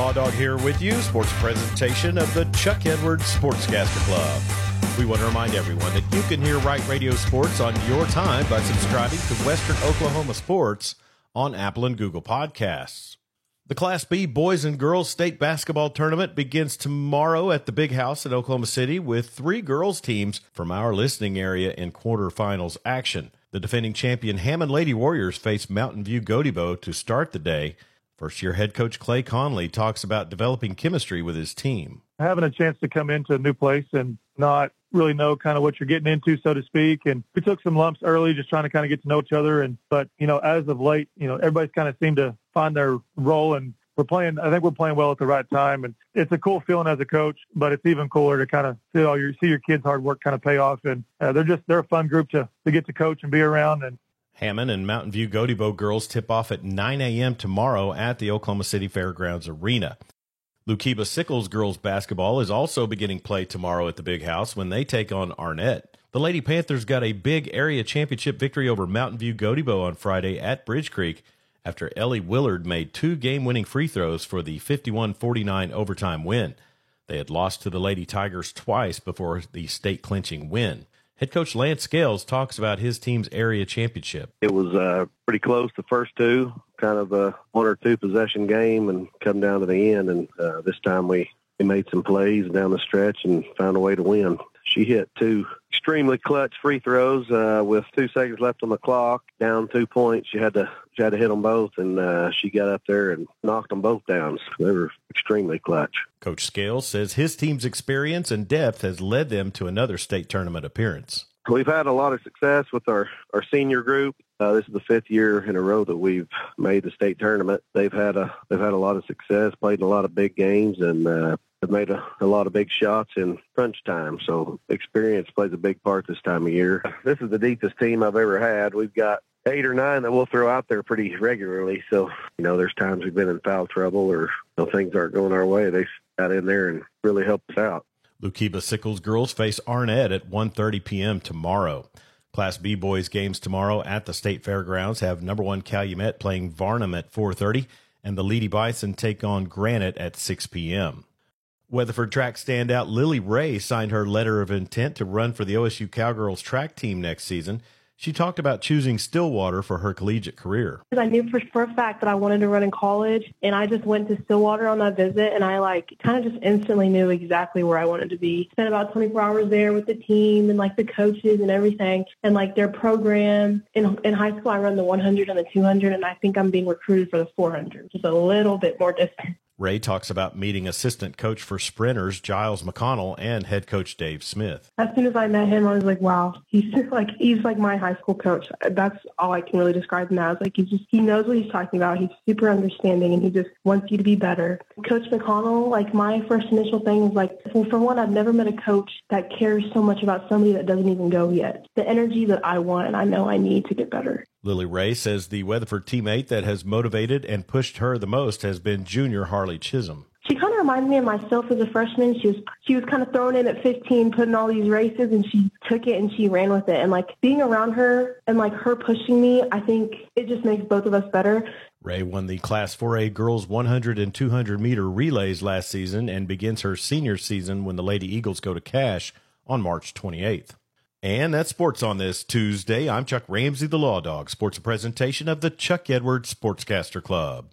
Law Dog here with you. Sports presentation of the Chuck Edwards Sportscaster Club. We want to remind everyone that you can hear Right Radio Sports on your time by subscribing to Western Oklahoma Sports on Apple and Google Podcasts. The Class B Boys and Girls State Basketball Tournament begins tomorrow at the Big House in Oklahoma City with three girls teams from our listening area in quarterfinals action. The defending champion Hammond Lady Warriors face Mountain View Gotebo to start the day. First year head coach Clay Conley talks about developing chemistry with his team. Having a chance to come into a new place and not really know kind of what you're getting into, so to speak. And we took some lumps early, just trying to kind of get to know each other. And but you know, as of late, you know, everybody's kind of seemed to find their role, and we're playing. I think we're playing well at the right time, and it's a cool feeling as a coach. But it's even cooler to kind of see all your see your kids' hard work kind of pay off, and uh, they're just they're a fun group to to get to coach and be around. And Hammond and Mountain View Gotebo girls tip off at 9 a.m. tomorrow at the Oklahoma City Fairgrounds Arena. Lookeba Sickles girls basketball is also beginning play tomorrow at the Big House when they take on Arnett. The Lady Panthers got a big area championship victory over Mountain View Gotebo on Friday at Bridge Creek after Ellie Willard made two game winning free throws for the 51 49 overtime win. They had lost to the Lady Tigers twice before the state clinching win. Head coach Lance Scales talks about his team's area championship. It was uh, pretty close the first two, kind of a one or two possession game, and come down to the end. And uh, this time we, we made some plays down the stretch and found a way to win. She hit two extremely clutch free throws uh, with two seconds left on the clock, down two points. She had to she had to hit them both, and uh, she got up there and knocked them both down. So they were extremely clutch. Coach Scales says his team's experience and depth has led them to another state tournament appearance. We've had a lot of success with our, our senior group. Uh, this is the fifth year in a row that we've made the state tournament. They've had a they've had a lot of success, played in a lot of big games, and uh, have made a, a lot of big shots in crunch time. So experience plays a big part this time of year. This is the deepest team I've ever had. We've got eight or nine that we'll throw out there pretty regularly. So, you know, there's times we've been in foul trouble or you know, things aren't going our way. They got in there and really helped us out. Lookeba Sickles girls face Arnett at 1.30 p.m. tomorrow. Class B boys games tomorrow at the State Fairgrounds have number one Calumet playing Varnum at 4.30 and the Leedey Bison take on Granite at 6 p.m. Weatherford track standout Lily Ray signed her letter of intent to run for the OSU Cowgirls track team next season. She talked about choosing Stillwater for her collegiate career. I knew for, for a fact that I wanted to run in college, and I just went to Stillwater on that visit, and I like kind of just instantly knew exactly where I wanted to be. Spent about 24 hours there with the team and like the coaches and everything, and like their program. In in high school, I run the 100 and the 200, and I think I'm being recruited for the 400, just a little bit more distance. Ray talks about meeting assistant coach for sprinters Giles McConnell and head coach Dave Smith. As soon as I met him, I was like, wow, he's like he's like my high school coach. That's all I can really describe him as. Like he just he knows what he's talking about. He's super understanding and he just wants you to be better. Coach McConnell, like my first initial thing is like, well, for one, I've never met a coach that cares so much about somebody that doesn't even go yet. The energy that I want and I know I need to get better. Lily Ray says the Weatherford teammate that has motivated and pushed her the most has been junior Harley Chisholm. She kind of reminds me of myself as a freshman. She was she was kind of thrown in at 15, putting all these races, and she took it and she ran with it. And like being around her and like her pushing me, I think it just makes both of us better. Ray won the Class 4A girls 100 and 200 meter relays last season and begins her senior season when the Lady Eagles go to Cache on March 28th. And that's sports on this Tuesday. I'm Chuck Ramsey, the Law Dog. Sports a presentation of the Chuck Edwards Sportscaster Club.